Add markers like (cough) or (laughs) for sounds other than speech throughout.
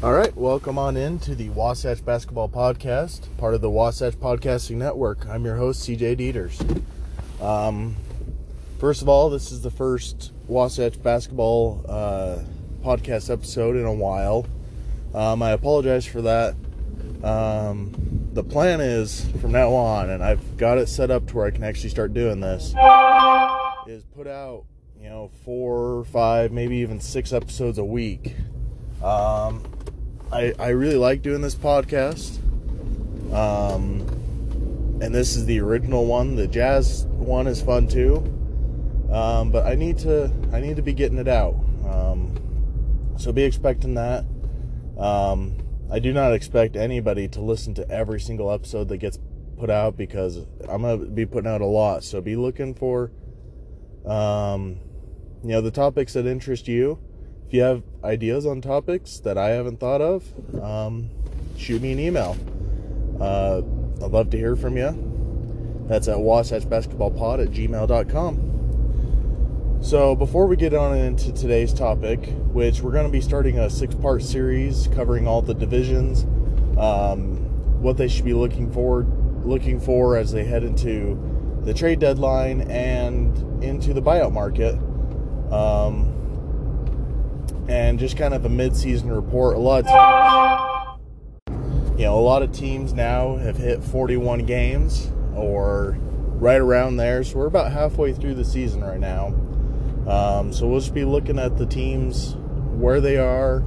All right, welcome on in to the Wasatch Basketball Podcast, part of the Wasatch Podcasting Network. I'm your host, CJ Dieters. Um, first of all, this is the first Wasatch Basketball uh, podcast episode in a while. Um, I apologize for that. Um, the plan is from now on, and I've got it set up to where I can actually start doing this, is put out, you know, four, five, maybe even six episodes a week. Um, I, I really like doing this podcast. Um, and this is the original one. The jazz one is fun too. Um, but I need to I need to be getting it out. Um, so be expecting that. Um, I do not expect anybody to listen to every single episode that gets put out because I'm gonna be putting out a lot. So be looking for, um, you know, the topics that interest you if you have ideas on topics that I haven't thought of, um, shoot me an email. Uh, I'd love to hear from you. That's at wasatchbasketballpod at gmail.com. So, before we get on into today's topic, which we're going to be starting a six part series covering all the divisions, um, what they should be looking forward looking for as they head into the trade deadline and into the buyout market. Um, and just kind of a mid-season report. A lot, of, you know, a lot of teams now have hit 41 games or right around there. So we're about halfway through the season right now. Um, so we'll just be looking at the teams where they are,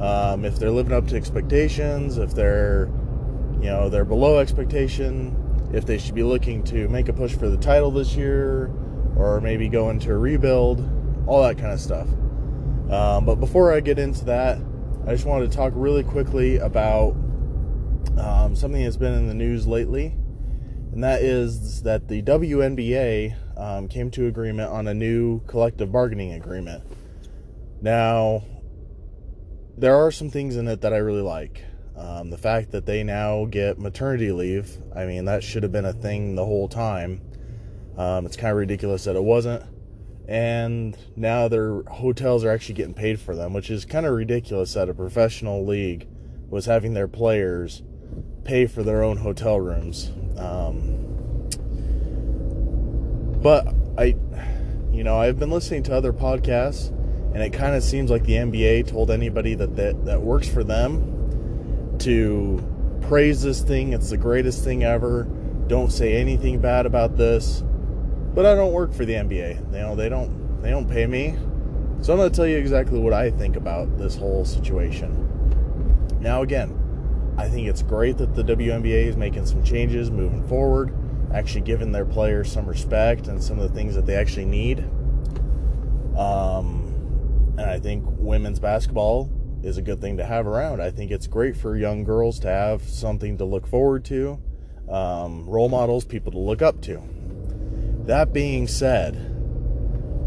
um, if they're living up to expectations, if they're, you know, they're below expectation, if they should be looking to make a push for the title this year, or maybe go into a rebuild, all that kind of stuff. Um, but before I get into that, I just wanted to talk really quickly about um, something that's been in the news lately, and that is that the WNBA um, came to agreement on a new collective bargaining agreement. Now, there are some things in it that I really like. Um, the fact that they now get maternity leave, I mean, that should have been a thing the whole time. Um, it's kind of ridiculous that it wasn't and now their hotels are actually getting paid for them, which is kind of ridiculous that a professional league was having their players pay for their own hotel rooms. Um, but I, you know, I've been listening to other podcasts, and it kind of seems like the NBA told anybody that, that that works for them to praise this thing. It's the greatest thing ever. Don't say anything bad about this but I don't work for the NBA. You know, they don't they don't pay me. So I'm going to tell you exactly what I think about this whole situation. Now again, I think it's great that the WNBA is making some changes moving forward, actually giving their players some respect and some of the things that they actually need. Um, and I think women's basketball is a good thing to have around. I think it's great for young girls to have something to look forward to, um, role models, people to look up to. That being said,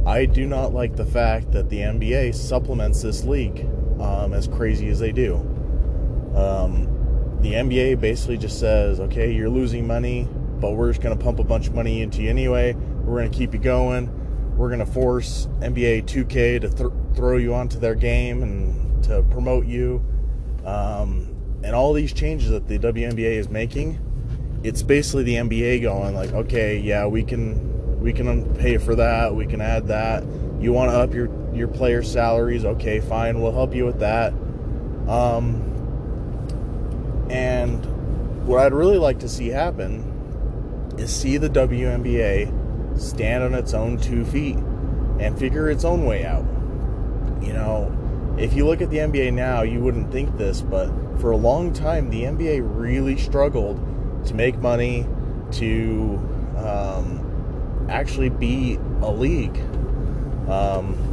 I do not like the fact that the NBA supplements this league um, as crazy as they do. Um, the NBA basically just says, okay, you're losing money, but we're just going to pump a bunch of money into you anyway. We're going to keep you going. We're going to force NBA 2K to th- throw you onto their game and to promote you. Um, and all these changes that the WNBA is making it's basically the NBA going like, okay, yeah, we can we can pay for that, we can add that. You want to up your your player salaries? Okay, fine, we'll help you with that. Um, and what I'd really like to see happen is see the WNBA stand on its own two feet and figure its own way out. You know, if you look at the NBA now, you wouldn't think this, but for a long time, the NBA really struggled to make money, to um, actually be a league. Um,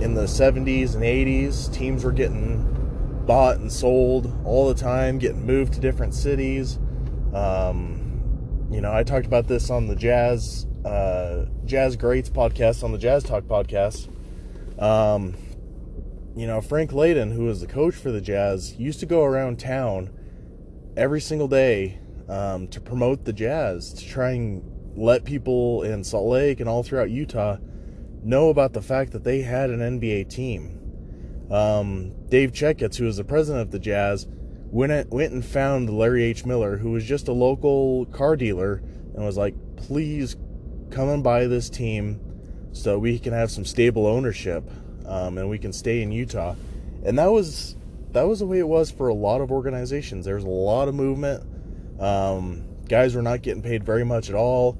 in the 70s and 80s, teams were getting bought and sold all the time, getting moved to different cities. Um, you know, I talked about this on the Jazz uh, Jazz Greats podcast, on the Jazz Talk podcast. Um, you know, Frank Layden, who was the coach for the Jazz, used to go around town every single day um, to promote the Jazz, to try and let people in Salt Lake and all throughout Utah know about the fact that they had an NBA team. Um, Dave Checketts, who was the president of the Jazz, went went and found Larry H. Miller, who was just a local car dealer, and was like, "Please come and buy this team, so we can have some stable ownership, um, and we can stay in Utah." And that was that was the way it was for a lot of organizations. There was a lot of movement. Um, guys were not getting paid very much at all.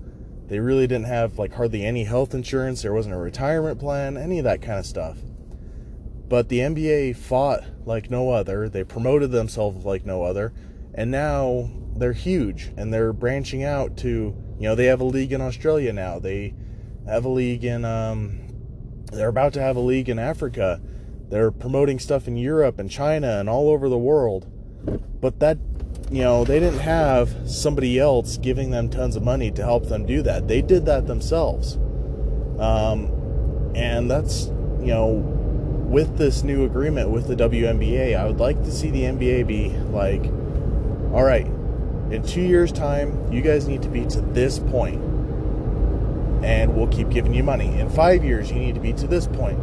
They really didn't have like hardly any health insurance. There wasn't a retirement plan, any of that kind of stuff. But the NBA fought like no other. They promoted themselves like no other. And now they're huge and they're branching out to, you know, they have a league in Australia now. They have a league in, um, they're about to have a league in Africa. They're promoting stuff in Europe and China and all over the world. But that, you know, they didn't have somebody else giving them tons of money to help them do that. They did that themselves. Um, and that's, you know, with this new agreement with the WNBA, I would like to see the NBA be like, all right, in two years' time, you guys need to be to this point, and we'll keep giving you money. In five years, you need to be to this point,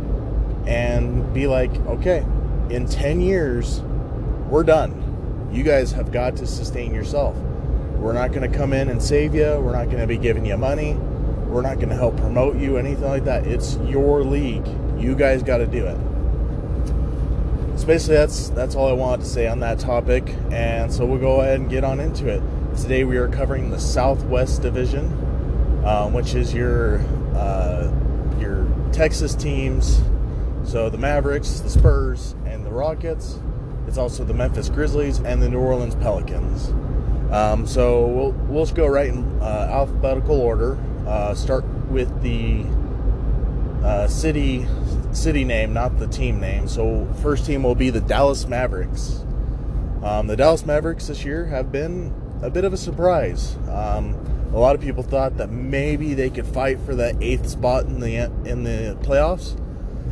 and be like, okay, in 10 years, we're done. You guys have got to sustain yourself. We're not going to come in and save you. We're not going to be giving you money. We're not going to help promote you, anything like that. It's your league. You guys got to do it so basically that's that's all I wanted to say on that topic, and so we'll go ahead and get on into it. Today we are covering the Southwest Division, um, which is your uh, your Texas teams. So the Mavericks, the Spurs, and the Rockets. It's also the Memphis Grizzlies and the New Orleans Pelicans. Um, so we'll we'll just go right in uh, alphabetical order. Uh, start with the uh, city city name, not the team name. So first team will be the Dallas Mavericks. Um, the Dallas Mavericks this year have been a bit of a surprise. Um, a lot of people thought that maybe they could fight for that eighth spot in the in the playoffs,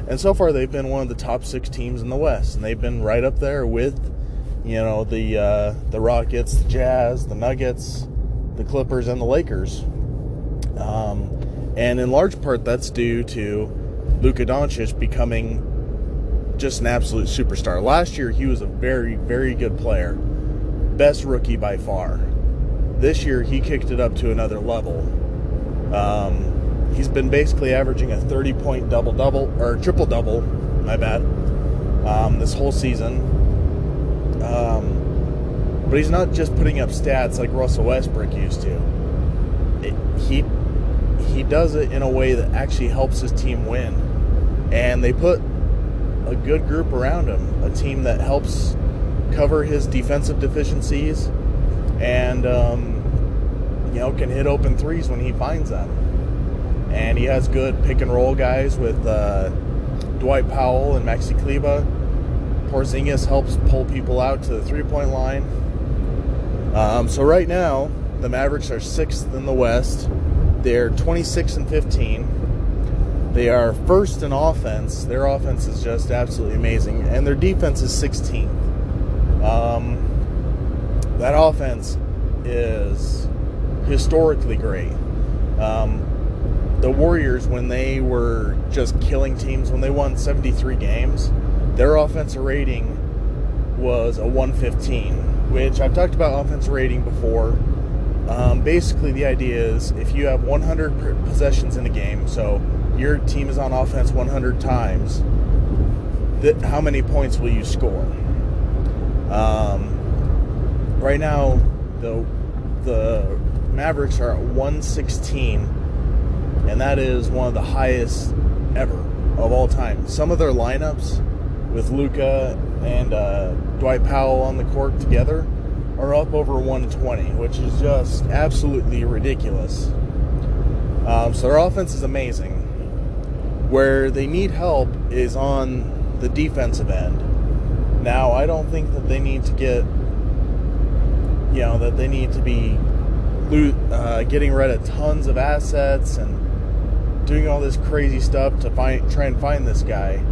and so far they've been one of the top six teams in the West, and they've been right up there with, you know, the uh, the Rockets, the Jazz, the Nuggets, the Clippers, and the Lakers. Um, and in large part, that's due to Luka Doncic becoming just an absolute superstar. Last year, he was a very, very good player, best rookie by far. This year, he kicked it up to another level. Um, he's been basically averaging a 30 point double double, or triple double, my bad, um, this whole season. Um, but he's not just putting up stats like Russell Westbrook used to. It, he he does it in a way that actually helps his team win. And they put a good group around him, a team that helps cover his defensive deficiencies and, um, you know, can hit open threes when he finds them. And he has good pick and roll guys with uh, Dwight Powell and Maxi Kleber. Porzingis helps pull people out to the three point line. Um, so right now, the Mavericks are sixth in the West. They're 26 and 15. They are first in offense. Their offense is just absolutely amazing, and their defense is 16th. Um, that offense is historically great. Um, the Warriors, when they were just killing teams, when they won 73 games, their offensive rating was a 115, which I've talked about offensive rating before. Um, basically, the idea is if you have 100 possessions in a game, so your team is on offense 100 times, that how many points will you score? Um, right now, the the Mavericks are at 116, and that is one of the highest ever of all time. Some of their lineups with Luka and uh, Dwight Powell on the court together are up over 120, which is just absolutely ridiculous. Um, so their offense is amazing. Where they need help is on the defensive end. Now, I don't think that they need to get, you know, that they need to be uh, getting rid of tons of assets and doing all this crazy stuff to find try and find this guy.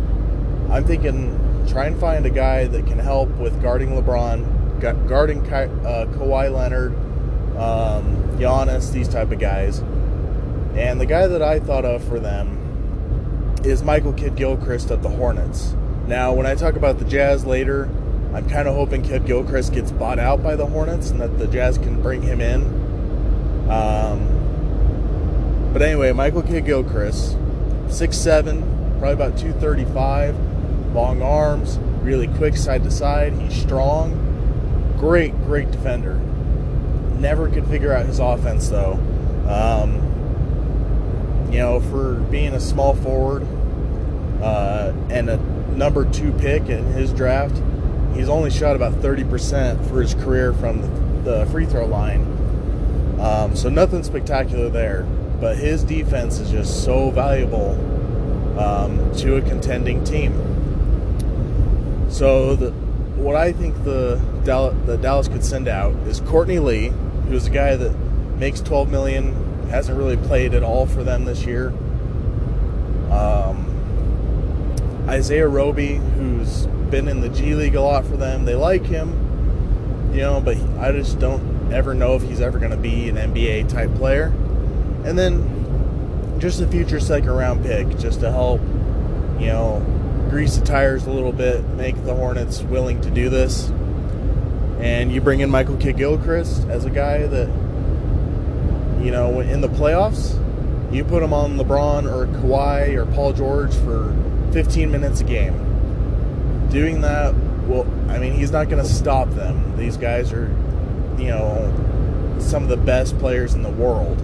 I'm thinking try and find a guy that can help with guarding LeBron, guarding Ka- uh, Kawhi Leonard, um, Giannis, these type of guys. And the guy that I thought of for them is Michael Kidd Gilchrist of the Hornets. Now, when I talk about the Jazz later, I'm kind of hoping Kidd Gilchrist gets bought out by the Hornets and that the Jazz can bring him in. Um, but anyway, Michael Kidd Gilchrist, 6'7, probably about 235, long arms, really quick side to side. He's strong. Great, great defender. Never could figure out his offense though. Um, you know, for being a small forward uh, and a number two pick in his draft, he's only shot about 30% for his career from the, free throw line. Um, so nothing spectacular there. But his defense is just so valuable um, to a contending team. So the, what I think the Dallas, the Dallas could send out is Courtney Lee, who's a guy that makes 12 million, hasn't really played at all for them this year. Um, Isaiah Roby, who's been in the G League a lot for them. They like him, you know, but I just don't ever know if he's ever going to be an NBA type player. And then just a future second round pick just to help, you know, grease the tires a little bit, make the Hornets willing to do this. And you bring in Michael Kidd Gilchrist as a guy that, you know, in the playoffs, you put him on LeBron or Kawhi or Paul George for 15 minutes a game doing that, well, I mean, he's not going to stop them. These guys are, you know, some of the best players in the world.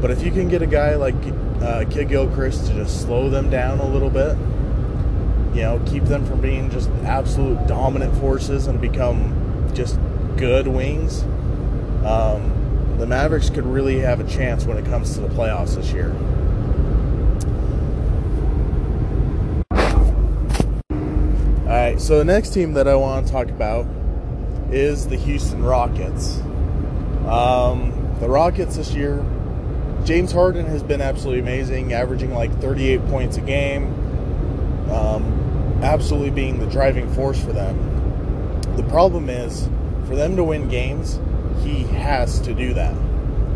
But if you can get a guy like uh, Kidd Gilchrist to just slow them down a little bit, you know, keep them from being just absolute dominant forces and become just good wings, um, the Mavericks could really have a chance when it comes to the playoffs this year. All right, so the next team that I want to talk about is the Houston Rockets. Um, the Rockets this year, James Harden has been absolutely amazing, averaging like 38 points a game, um, absolutely being the driving force for them. The problem is, for them to win games, he has to do that.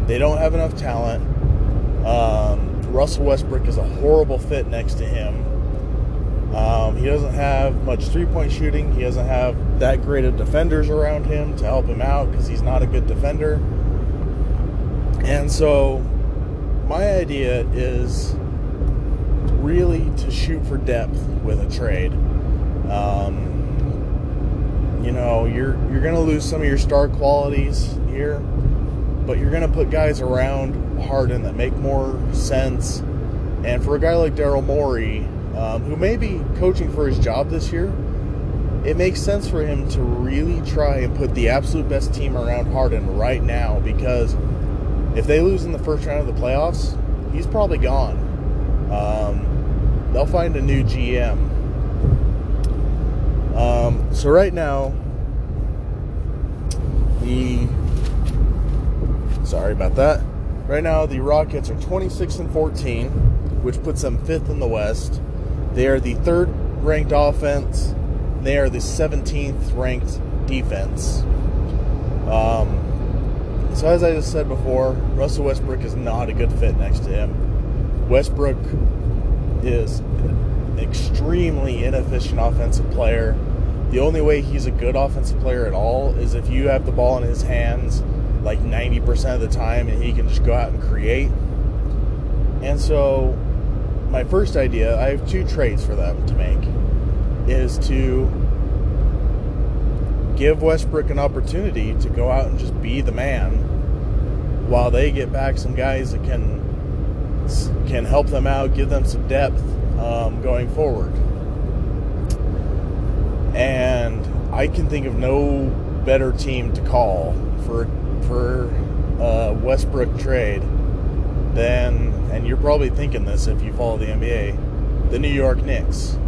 They don't have enough talent. Um, Russell Westbrook is a horrible fit next to him. Um, he doesn't have much three point shooting. He doesn't have that great of defenders around him to help him out because he's not a good defender. And so, my idea is really to shoot for depth with a trade. Um, you know, you're you're going to lose some of your star qualities here, but you're going to put guys around Harden that make more sense. And for a guy like Daryl Morey, um, who may be coaching for his job this year, it makes sense for him to really try and put the absolute best team around Harden right now because if they lose in the first round of the playoffs, he's probably gone. Um, they'll find a new GM. Um, so right now, the sorry about that. Right now, the Rockets are 26 and 14, which puts them fifth in the West. They are the third ranked offense. They are the 17th ranked defense. Um, so, as I just said before, Russell Westbrook is not a good fit next to him. Westbrook is an extremely inefficient offensive player. The only way he's a good offensive player at all is if you have the ball in his hands like 90% of the time and he can just go out and create. And so my first idea, I have two trades for them to make, is to give Westbrook an opportunity to go out and just be the man while they get back some guys that can can help them out, give them some depth um, going forward. And I can think of no better team to call for for Westbrook trade than, and you're probably thinking this if you follow the NBA, the New York Knicks.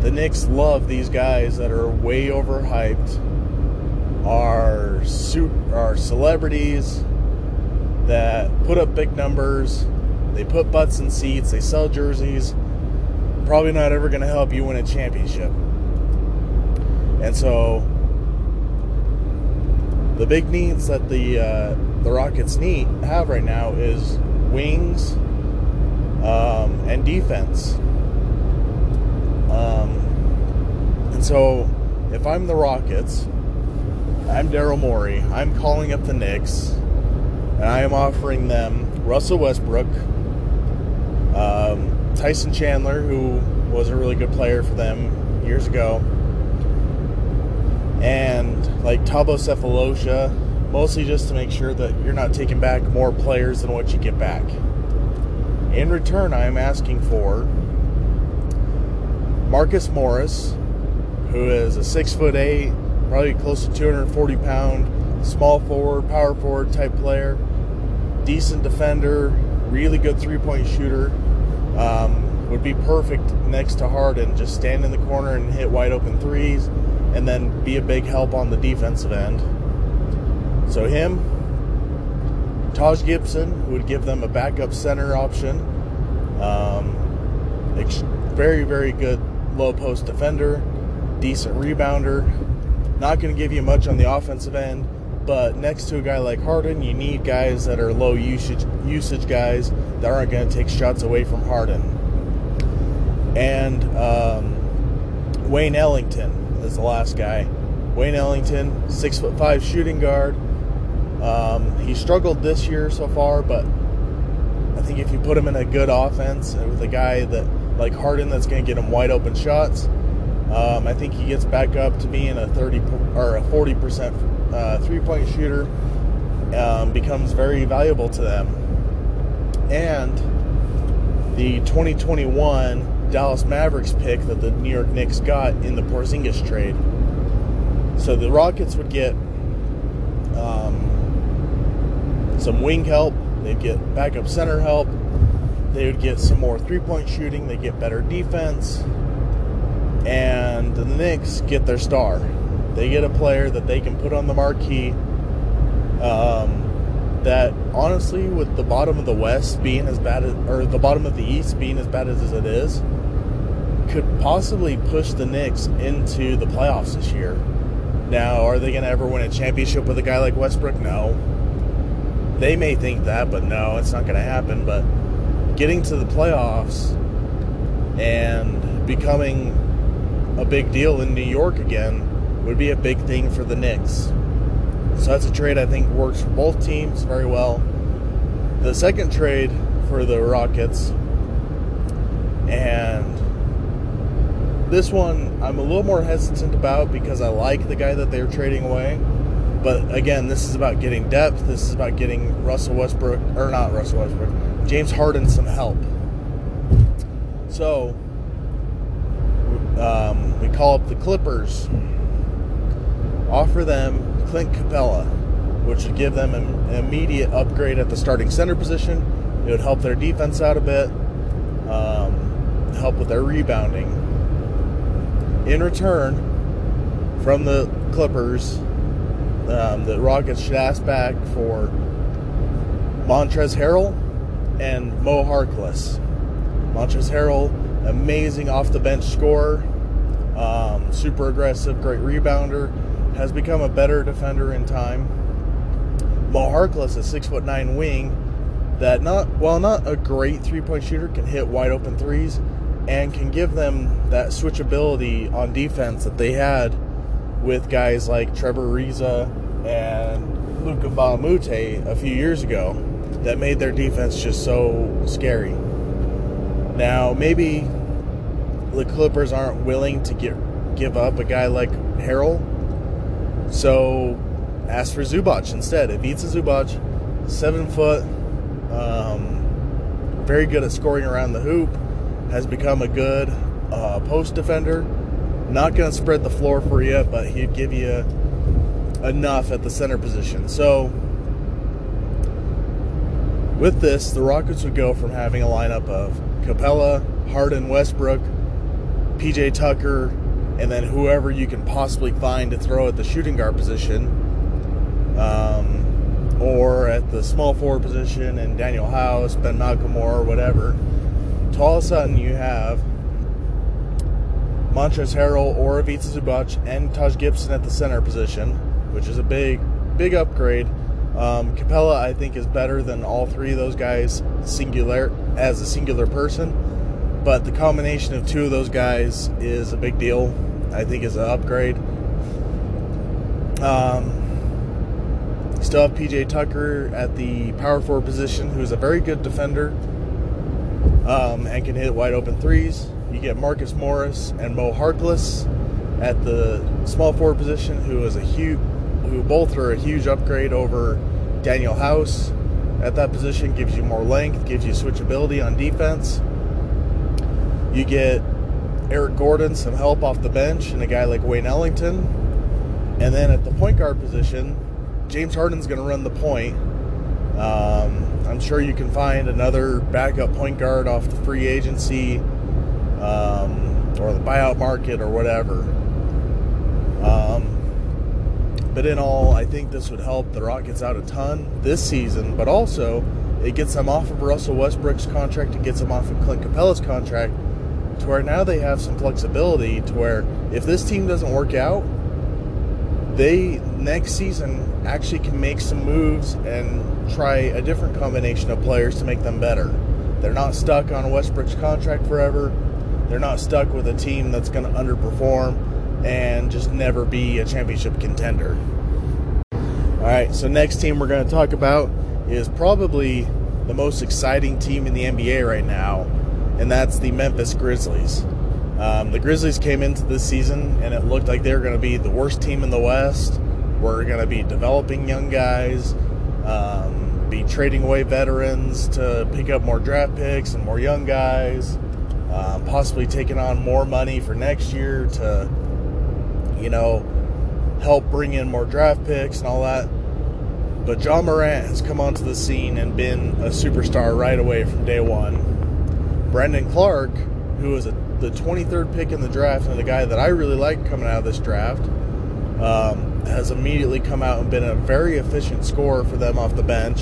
The Knicks love these guys that are way overhyped, are suit are celebrities that put up big numbers, they put butts in seats, they sell jerseys. Probably not ever going to help you win a championship. And so the big needs that the uh, the Rockets need have right now is wings um, and defense. Um, And so, if I'm the Rockets, I'm Daryl Morey. I'm calling up the Knicks, and I am offering them Russell Westbrook, um, Tyson Chandler, who was a really good player for them years ago, and like Thabo Sefolosha, mostly just to make sure that you're not taking back more players than what you get back. In return, I am asking for Marcus Morris, who is a six foot eight, probably close to 240 pound, small forward, power forward type player, decent defender, really good three point shooter. Um, would be perfect next to Harden. Just stand in the corner and hit wide open threes, and then be a big help on the defensive end. So him, Taj Gibson, who would give them a backup center option. Um, very, very good low post defender, decent rebounder. Not going to give you much on the offensive end, but next to a guy like Harden, you need guys that are low usage usage guys that aren't going to take shots away from Harden. And um, Wayne Ellington is the last guy. Wayne Ellington, six foot five shooting guard. Um, he struggled this year so far, but I think if you put him in a good offense with a guy that like Harden that's going to get him wide open shots, um, I think he gets back up to being a 30 or a 40 percent uh, three point shooter. Um, becomes very valuable to them. And the 2021 Dallas Mavericks pick that the New York Knicks got in the Porzingis trade. So the Rockets would get um, some wing help. They'd get backup center help. They would get some more three point shooting. They get better defense. And the Knicks get their star. They get a player that they can put on the marquee. Um, that honestly, with the bottom of the West being as bad as, or the bottom of the East being as bad as it is, could possibly push the Knicks into the playoffs this year. Now, are they going to ever win a championship with a guy like Westbrook? No. They may think that, but no, it's not going to happen. But getting to the playoffs and becoming a big deal in New York again would be a big thing for the Knicks. So that's a trade I think works for both teams very well. The second trade for the Rockets, and this one I'm a little more hesitant about because I like the guy that they're trading away. But again, this is about getting depth. This is about getting Russell Westbrook, or not Russell Westbrook, James Harden some help. So um, we call up the Clippers, offer them Clint Capela, which would give them an immediate upgrade at the starting center position. It would help their defense out a bit, um, help with their rebounding. In return, from the Clippers, um, the Rockets should ask back for Montrezl Harrell and Mo Harkless. Montrezl Harrell, amazing off the bench scorer, um, super aggressive, great rebounder has become a better defender in time. Mo Harkless, a six foot nine wing, that not while not a great three point shooter, can hit wide open threes and can give them that switchability on defense that they had with guys like Trevor Ariza and Luca Mbah a few years ago that made their defense just so scary. Now maybe the Clippers aren't willing to get give up a guy like Harrell so ask for Zubac instead. Ivica Zubac, seven foot, um, very good at scoring around the hoop, has become a good uh, post defender. Not going to spread the floor for you, but he'd give you enough at the center position. So with this, the Rockets would go from having a lineup of Capela, Harden, Westbrook, PJ Tucker, and then whoever you can possibly find to throw at the shooting guard position, um, or at the small forward position, and Danuel House, Ben or whatever. To all of a sudden, you have Montrezl Harrell or Ivica Zubac and Taj Gibson at the center position, which is a big, big upgrade. Um, Capela, I think, is better than all three of those guys singular as a singular person, but the combination of two of those guys is a big deal I think is an upgrade. Um, still have PJ Tucker at the power forward position, who's a very good defender um, and can hit wide open threes. You get Marcus Morris and Mo Harkless at the small forward position, who is a huge, who both are a huge upgrade over Danuel House at that position. Gives you more length, gives you switchability on defense. You get Eric Gordon some help off the bench and a guy like Wayne Ellington. And then at the point guard position, James Harden's going to run the point. Um, I'm sure you can find another backup point guard off the free agency um, or the buyout market or whatever. Um, but in all, I think this would help the Rockets out a ton this season, but also it gets them off of Russell Westbrook's contract, it gets them off of Clint Capela's contract, to where now they have some flexibility to where if this team doesn't work out, they next season actually can make some moves and try a different combination of players to make them better. They're not stuck on Westbrook's contract forever. They're not stuck with a team that's going to underperform and just never be a championship contender. All right, so next team we're going to talk about is probably the most exciting team in the NBA right now, and that's the Memphis Grizzlies. Um, the Grizzlies came into this season and it looked like they were going to be the worst team in the West. We're going to be developing young guys, um, be trading away veterans to pick up more draft picks and more young guys, um, possibly taking on more money for next year to, you know, help bring in more draft picks and all that. But Ja Morant has come onto the scene and been a superstar right away from day one. Brandon Clarke, who was a the 23rd pick in the draft and the guy that I really like coming out of this draft um, has immediately come out and been a very efficient scorer for them off the bench.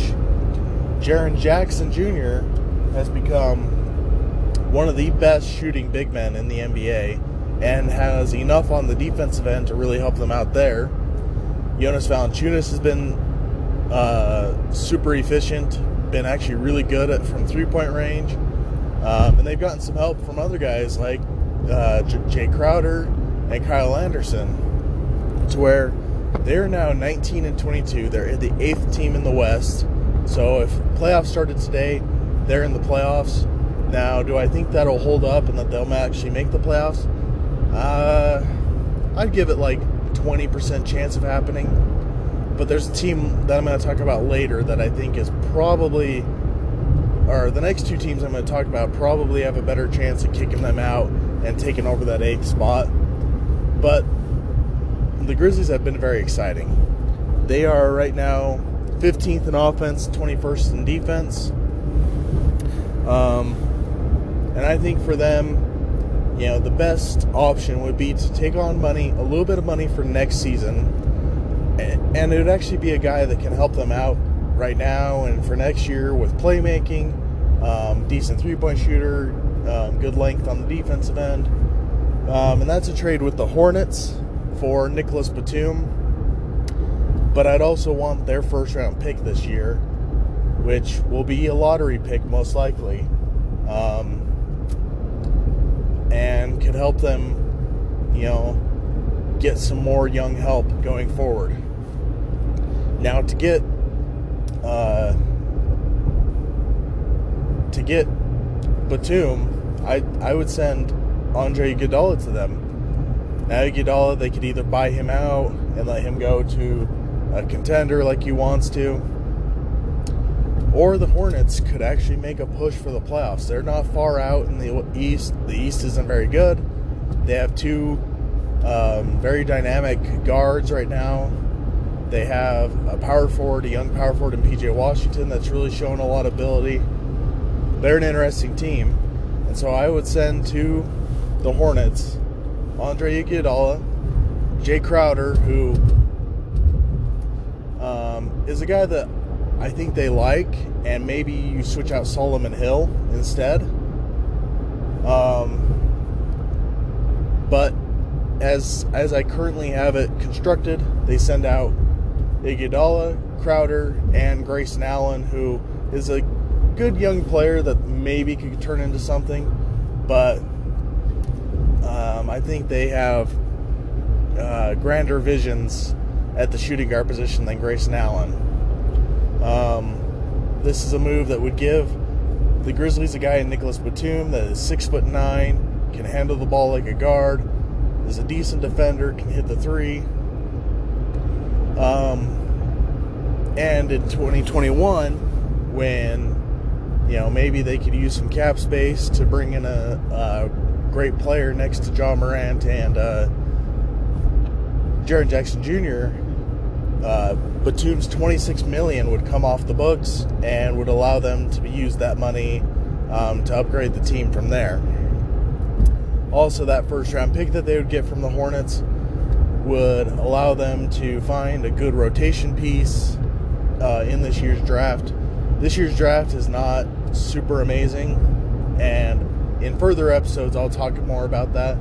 Jaren Jackson Jr. has become one of the best shooting big men in the NBA and has enough on the defensive end to really help them out there. Jonas Valanciunas has been uh, super efficient, been actually really good at from three point range. Um, and they've gotten some help from other guys like uh, J- Jae Crowder and Kyle Anderson, to where they're now 19 and 22. They're the eighth team in the West. So if playoffs started today, they're in the playoffs. Now, do I think that'll hold up and that they'll actually make the playoffs? Uh, I'd give it like 20% chance of happening. But there's a team that I'm going to talk about later that I think is probably or the next two teams I'm going to talk about probably have a better chance of kicking them out and taking over that eighth spot. But the Grizzlies have been very exciting. They are right now 15th in offense, 21st in defense. Um, and I think for them, you know, the best option would be to take on money, a little bit of money for next season. And it would actually be a guy that can help them out right now and for next year with playmaking, um, decent three point shooter, um, good length on the defensive end. Um, and that's a trade with the Hornets for Nicholas Batum. But I'd also want their first round pick this year, which will be a lottery pick most likely, um, and could help them, you know, get some more young help going forward. Now, to get uh, to get Batum, I I would send Andre Iguodala to them. Now Iguodala, they could either buy him out and let him go to a contender like he wants to, or the Hornets could actually make a push for the playoffs. They're not far out in the East. The East isn't very good. They have two um, very dynamic guards right now they have a power forward, a young power forward in PJ Washington that's really showing a lot of ability. They're an interesting team. And so I would send to the Hornets Andre Iguodala, Jae Crowder, who um, is a guy that I think they like, and maybe you switch out Solomon Hill instead. Um, but as as I currently have it constructed, they send out Iguodala, Crowder, and Grayson Allen, who is a good young player that maybe could turn into something. But um, I think they have uh, grander visions at the shooting guard position than Grayson Allen. Um, this is a move that would give the Grizzlies a guy in Nicholas Batum that is six foot nine, can handle the ball like a guard, is a decent defender, can hit the three. Um, and in 2021, when you know maybe they could use some cap space to bring in a, a great player next to Ja Morant and uh, Jaren Jackson Jr. Uh, Batum's 26 million would come off the books and would allow them to use that money um, to upgrade the team from there. Also, that first round pick that they would get from the Hornets would allow them to find a good rotation piece uh, in this year's draft. This year's draft is not super amazing, and in further episodes, I'll talk more about that.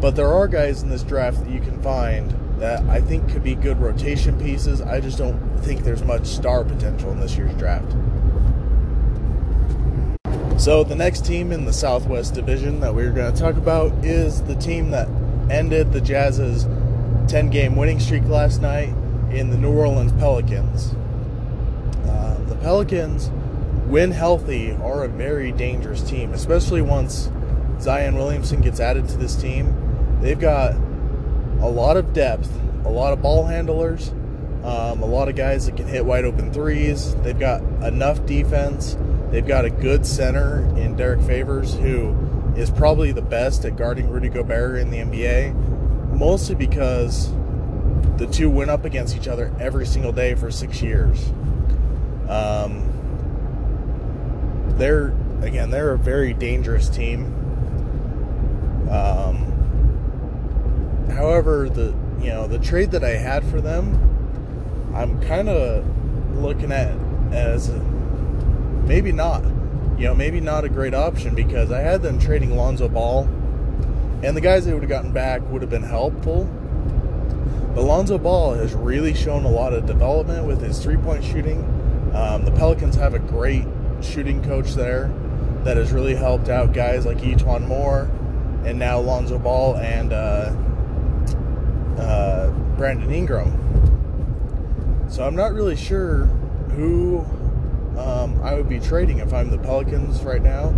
But there are guys in this draft that you can find that I think could be good rotation pieces. I just don't think there's much star potential in this year's draft. So, the next team in the Southwest Division that we're going to talk about is the team that ended the Jazz's 10 game winning streak last night in the New Orleans Pelicans. Uh, the Pelicans, when healthy, are a very dangerous team, especially once Zion Williamson gets added to this team. They've got a lot of depth, a lot of ball handlers, um, a lot of guys that can hit wide open threes. They've got enough defense. They've got a good center in Derrick Favors, who is probably the best at guarding Rudy Gobert in the NBA, mostly because the two went up against each other every single day for six years. Um, they're again, they're a very dangerous team. Um, however, the you know the trade that I had for them, I'm kind of looking at as maybe not, you know, maybe not a great option because I had them trading Lonzo Ball, and the guys they would have gotten back would have been helpful. But Lonzo Ball has really shown a lot of development with his three point shooting. Um, the Pelicans have a great shooting coach there that has really helped out guys like E'Twaun Moore and now Lonzo Ball and uh, Brandon Ingram. So I'm not really sure who um, I would be trading if I'm the Pelicans right now.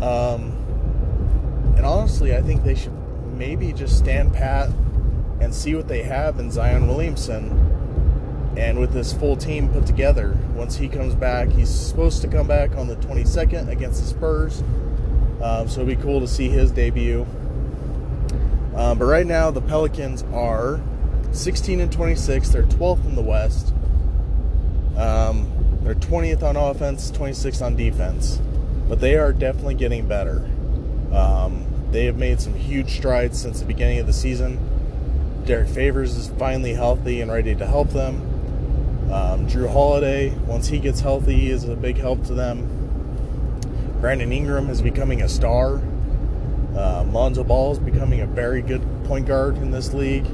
Um, and honestly, I think they should maybe just stand pat and see what they have in Zion Williamson. And with this full team put together, once he comes back, he's supposed to come back on the 22nd against the Spurs. Um, so it'd be cool to see his debut. Um, but right now, the Pelicans are 16 and 26. They're 12th in the West. Um, they're 20th on offense, 26th on defense. But they are definitely getting better. Um, they have made some huge strides since the beginning of the season. Derrick Favors is finally healthy and ready to help them. Um, Jrue Holiday, once he gets healthy, is a big help to them. Brandon Ingram is becoming a star. Um, Lonzo Ball is becoming a very good point guard in this league.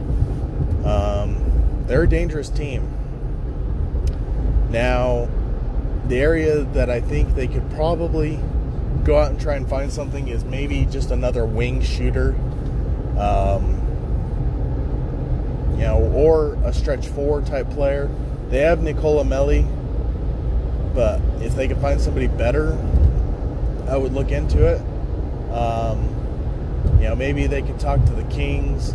Um, they're a dangerous team. Now, the area that I think they could probably go out and try and find something is maybe just another wing shooter. Um, you know, or a stretch four type player. They have Nicolo Melli, but if they could find somebody better, I would look into it. Um, you know, maybe they could talk to the Kings,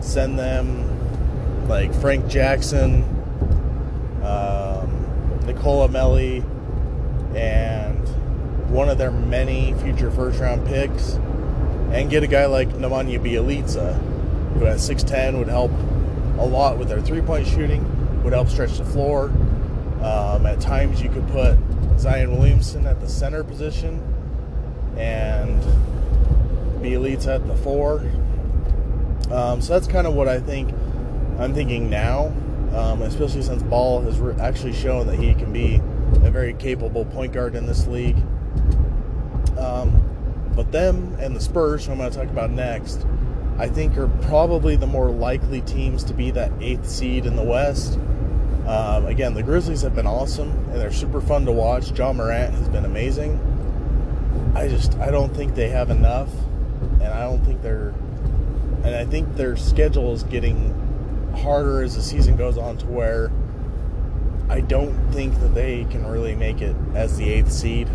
send them like Frank Jackson, um, Nicolo Melli, and one of their many future first round picks, and get a guy like Nemanja Bjelica, who at 6'10 would help a lot with their three point shooting, would help stretch the floor. Um, at times, you could put Zion Williamson at the center position and Bjelica at the four. Um, so that's kind of what I think I'm thinking now, um, especially since Ball has re- actually shown that he can be a very capable point guard in this league. Um, but them and the Spurs, who I'm going to talk about next, I think are probably the more likely teams to be that eighth seed in the West. Um, again, the Grizzlies have been awesome and they're super fun to watch. Ja Morant has been amazing. I just I don't think they have enough, and I don't think they're and I think their schedule is getting harder as the season goes on to where I don't think that they can really make it as the eighth seed.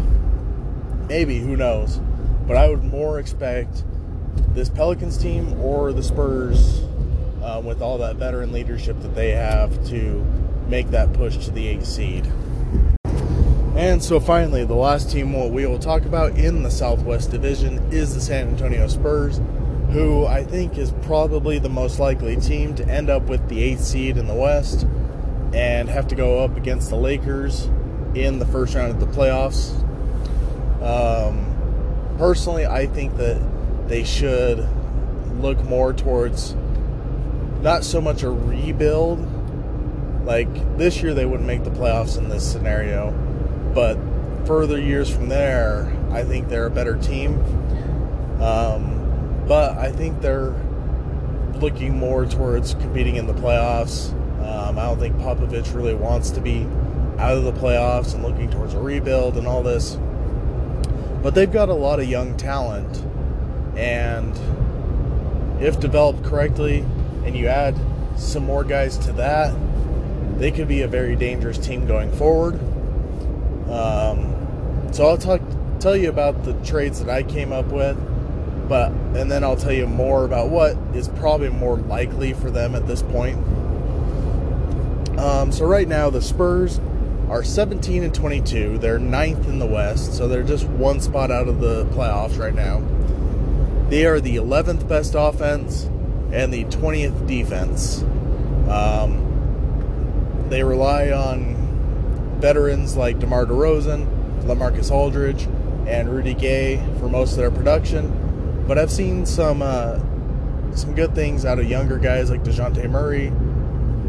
Maybe, who knows? But I would more expect this Pelicans team or the Spurs, uh, with all that veteran leadership that they have, to make that push to the eighth seed. And so finally, the last team we will talk about in the Southwest Division is the San Antonio Spurs, who I think is probably the most likely team to end up with the eighth seed in the West and have to go up against the Lakers in the first round of the playoffs. Um, personally, I think that they should look more towards not so much a rebuild. Like this year, they wouldn't make the playoffs in this scenario but further years from there, I think they're a better team. Um, but I think they're looking more towards competing in the playoffs. Um, I don't think Popovich really wants to be out of the playoffs and looking towards a rebuild and all this. But they've got a lot of young talent, and if developed correctly, and you add some more guys to that, they could be a very dangerous team going forward. Um, so I'll talk tell you about the trades that I came up with, but and then I'll tell you more about what is probably more likely for them at this point. Um, so right now the Spurs are 17 and 22. They're ninth in the West, so they're just one spot out of the playoffs right now. They are the 11th best offense and the 20th defense. Um, they rely on veterans like DeMar DeRozan, LaMarcus Aldridge, and Rudy Gay for most of their production. But I've seen some uh, some good things out of younger guys like Dejounte Murray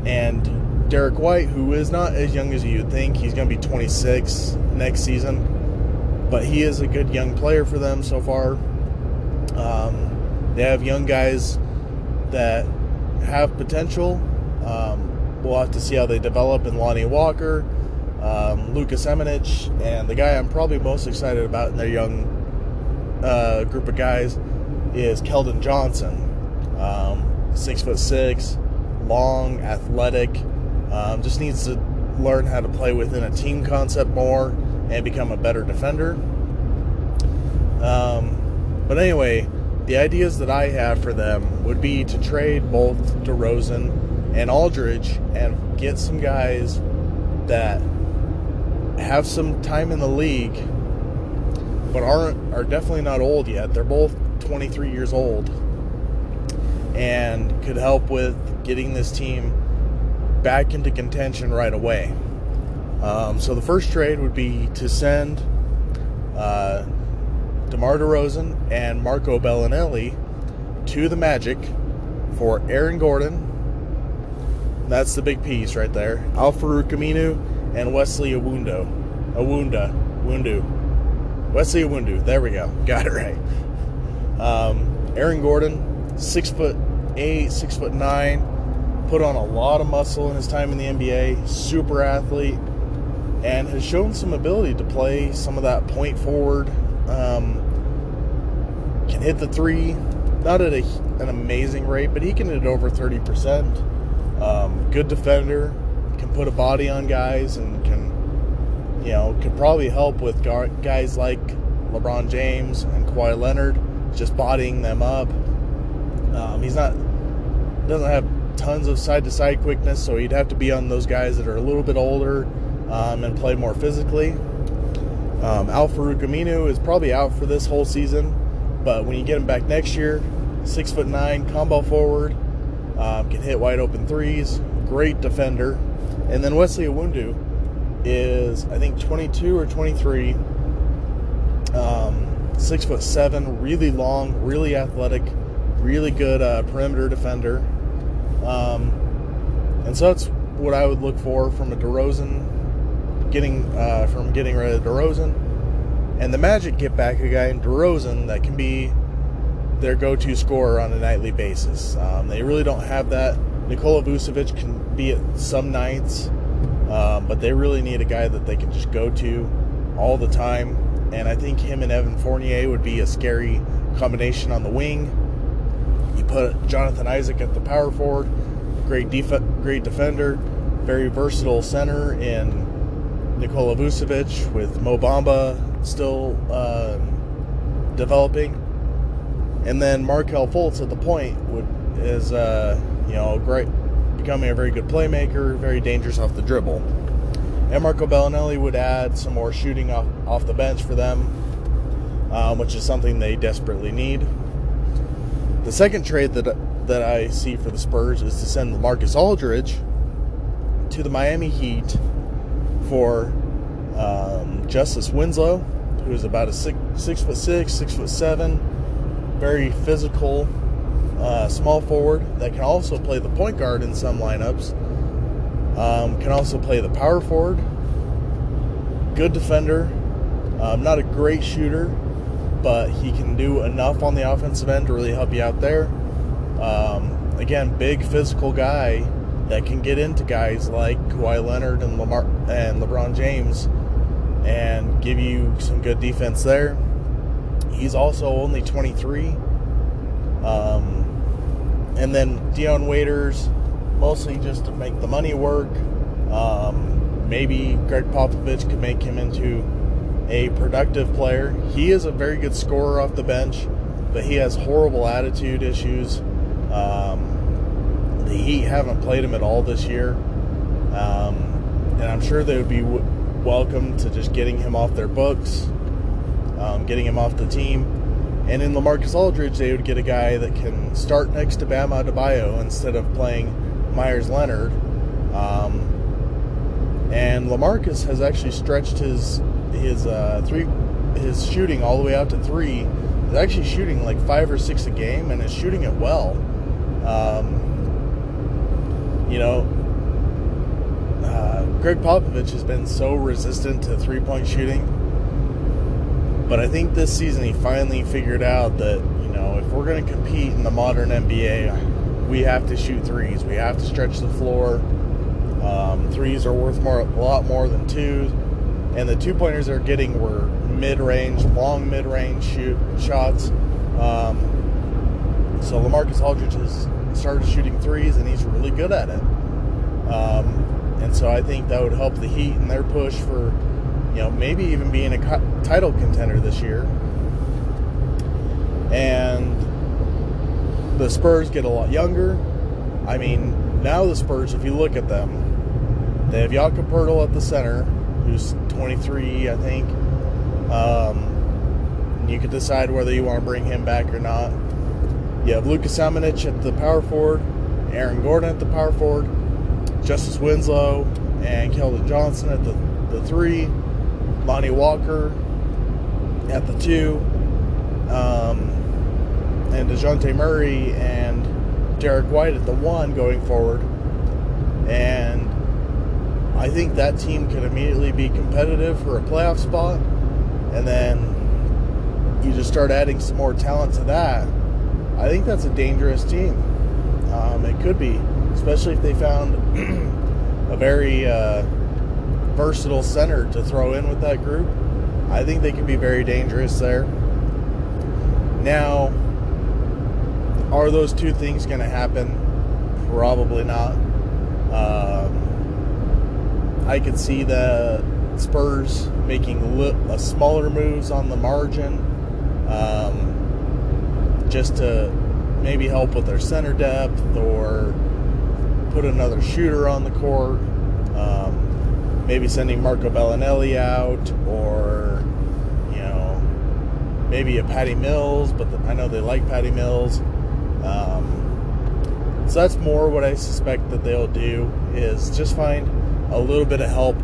and Derrick White, who is not as young as you'd think. He's going to be 26 next season, but he is a good young player for them so far. Um, they have young guys that have potential. Um, we'll have to see how they develop in Lonnie Walker um, Lucas Samanic, and the guy I'm probably most excited about in their young uh, group of guys is Keldon Johnson. Um, six foot six, long, athletic, um, just needs to learn how to play within a team concept more and become a better defender. Um, but anyway, the ideas that I have for them would be to trade both DeRozan and Aldridge and get some guys that have some time in the league, but aren't are definitely not old yet. They're both 23 years old, and could help with getting this team back into contention right away. Um, so the first trade would be to send uh, DeMar DeRozan and Marco Belinelli to the Magic for Aaron Gordon. That's the big piece right there. Al-Farouq Aminu and Wesley Awundo. Awunda. Wundu. Wesley Iwundu. There we go. (laughs) Got it right. Um, Aaron Gordon, six foot eight, six foot nine, put on a lot of muscle in his time in the NBA, super athlete, and has shown some ability to play some of that point forward. Um, can hit the three, not at a, an amazing rate, but he can hit over 30%. Um, good defender, can put a body on guys and can, you know, could probably help with guys like LeBron James and Kawhi Leonard, just bodying them up. Um, he's not doesn't have tons of side to side quickness, so he'd have to be on those guys that are a little bit older um, and play more physically. Um, Al-Farouq Aminu is probably out for this whole season, but when you get him back next year, six foot nine, combo forward, um, can hit wide open threes, great defender. And then Wesley Iwundu is, I think, 22 or 23, um, six foot seven, really long, really athletic, really good uh, perimeter defender. Um, and so that's what I would look for from a DeRozan, getting uh, from getting rid of DeRozan. And the Magic get back a guy in DeRozan that can be their go-to scorer on a nightly basis. Um, they really don't have that Nikola Vucevic can be at some nights, um, but they really need a guy that they can just go to all the time. And I think him and Evan Fournier would be a scary combination on the wing. You put Jonathan Isaac at the power forward. Great def- great defender, very versatile center in Nikola Vucevic with Mo Bamba still uh, developing, and then Markelle Fultz at the point would, is uh, you know great, becoming a very good playmaker, very dangerous off the dribble. And Marco Belinelli would add some more shooting off, off the bench for them, um, which is something they desperately need. The second trade that that I see for the Spurs is to send Marcus Aldridge to the Miami Heat for um, Justice Winslow, who is about a six, six foot six, six foot seven, very physical, uh, small forward that can also play the point guard in some lineups. Um, can also play the power forward. Good defender. Um, not a great shooter, but he can do enough on the offensive end to really help you out there. Um, again, big physical guy that can get into guys like Kawhi Leonard and Lamar and LeBron James and give you some good defense there. He's also only 23. Um, and then Dion Waiters, mostly just to make the money work. Um, maybe Gregg Popovich could make him into a productive player. He is a very good scorer off the bench, but he has horrible attitude issues. Um, the Heat haven't played him at all this year, um, and I'm sure they would be w- welcome to just getting him off their books, um, getting him off the team. And in Lamarcus Aldridge, they would get a guy that can start next to Bama Adebayo instead of playing Meyers Leonard. Um, and Lamarcus has actually stretched his his uh, three his shooting all the way out to three. He's actually shooting like five or six a game, and is shooting it well. Um, you know, uh, Gregg Popovich has been so resistant to three point shooting, but I think this season he finally figured out that you know if we're going to compete in the modern NBA, we have to shoot threes. We have to stretch the floor. Um, threes are worth more, a lot more than twos, and the two pointers they're getting were mid-range, long mid-range shoot shots. Um, so Lamarcus Aldridge has started shooting threes, and he's really good at it. Um, and so I think that would help the Heat in their push for, you know, maybe even being a title contender this year. And the Spurs get a lot younger. I mean, now the Spurs, if you look at them, they have Jakob Poeltl at the center, who's 23, I think. Um, you could decide whether you want to bring him back or not. You have Lucas Samanic at the power forward, Aaron Gordon at the power forward, Justice Winslow and Keldon Johnson at the, the three, Lonnie Walker at the two, um, and Dejounte Murray and Derrick White at the one going forward. And I think that team could immediately be competitive for a playoff spot. And then you just start adding some more talent to that. I think that's a dangerous team. Um, it could be, especially if they found (clears throat) a very uh, versatile center to throw in with that group. I think they can be very dangerous there. Now, are those two things going to happen? Probably not. Um, I could see the Spurs making li- a smaller moves on the margin, um, just to maybe help with their center depth or put another shooter on the court. Um, maybe sending Marco Belinelli out or, you know, maybe a Patty Mills, but the, I know they like Patty Mills. Um, so that's more what I suspect that they'll do is just find a little bit of help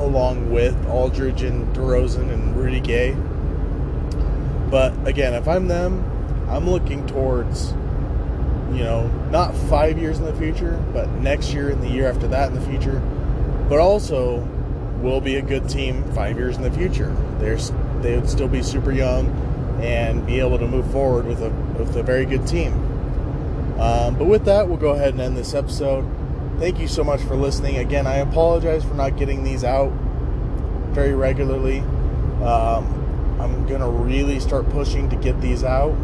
along with Aldridge and DeRozan and Rudy Gay. But again, if I'm them, I'm looking towards, you know, not five years in the future, but next year and the year after that in the future. But also, will be a good team five years in the future. They're they would still be super young and be able to move forward with a with a very good team. Um, but with that, we'll go ahead and end this episode. Thank you so much for listening. Again, I apologize for not getting these out very regularly. Um, I'm gonna really start pushing to get these out.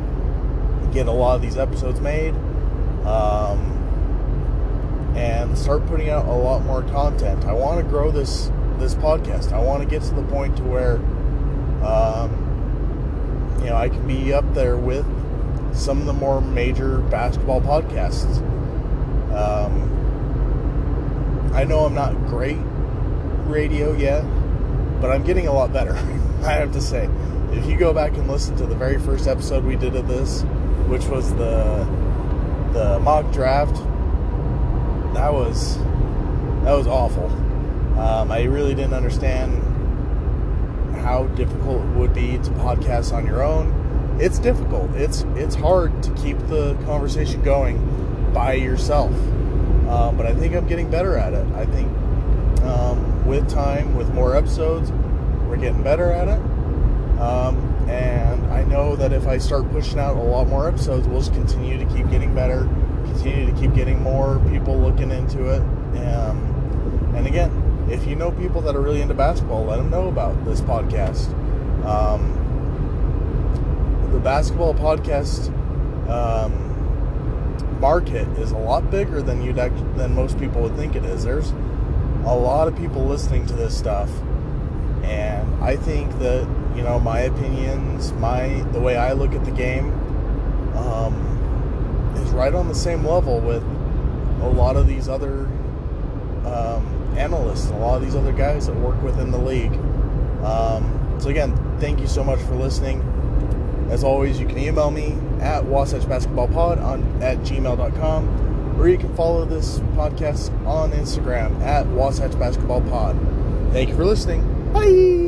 get a lot of these episodes made, um, and start putting out a lot more content. I want to grow this this podcast. I want to get to the point to where, um, you know, I can be up there with some of the more major basketball podcasts. Um, I know I'm not great radio yet, but I'm getting a lot better. (laughs) I have to say. If you go back and listen to the very first episode we did of this, which was the the mock draft, that was that was awful. Um, I really didn't understand how difficult it would be to podcast on your own. It's difficult. It's it's hard to keep the conversation going by yourself. Um, but I think I'm getting better at it. I think um, with time, with more episodes, we're getting better at it. Um, and I know that if I start pushing out a lot more episodes, we'll just continue to keep getting better, continue to keep getting more people looking into it. Um, and again, if you know people that are really into basketball, let them know about this podcast. Um, the basketball podcast um, market is a lot bigger than you'd act- than most people would think it is. There's a lot of people listening to this stuff, and I think that you know my opinions, my the way I look at the game, um, is right on the same level with a lot of these other um, analysts, a lot of these other guys that work within the league. Um, so again, thank you so much for listening. As always, you can email me at wasatchbasketballpod on at gmail.com or you can follow this podcast on Instagram at Wasatch Basketball Pod. Thank you for listening. Bye.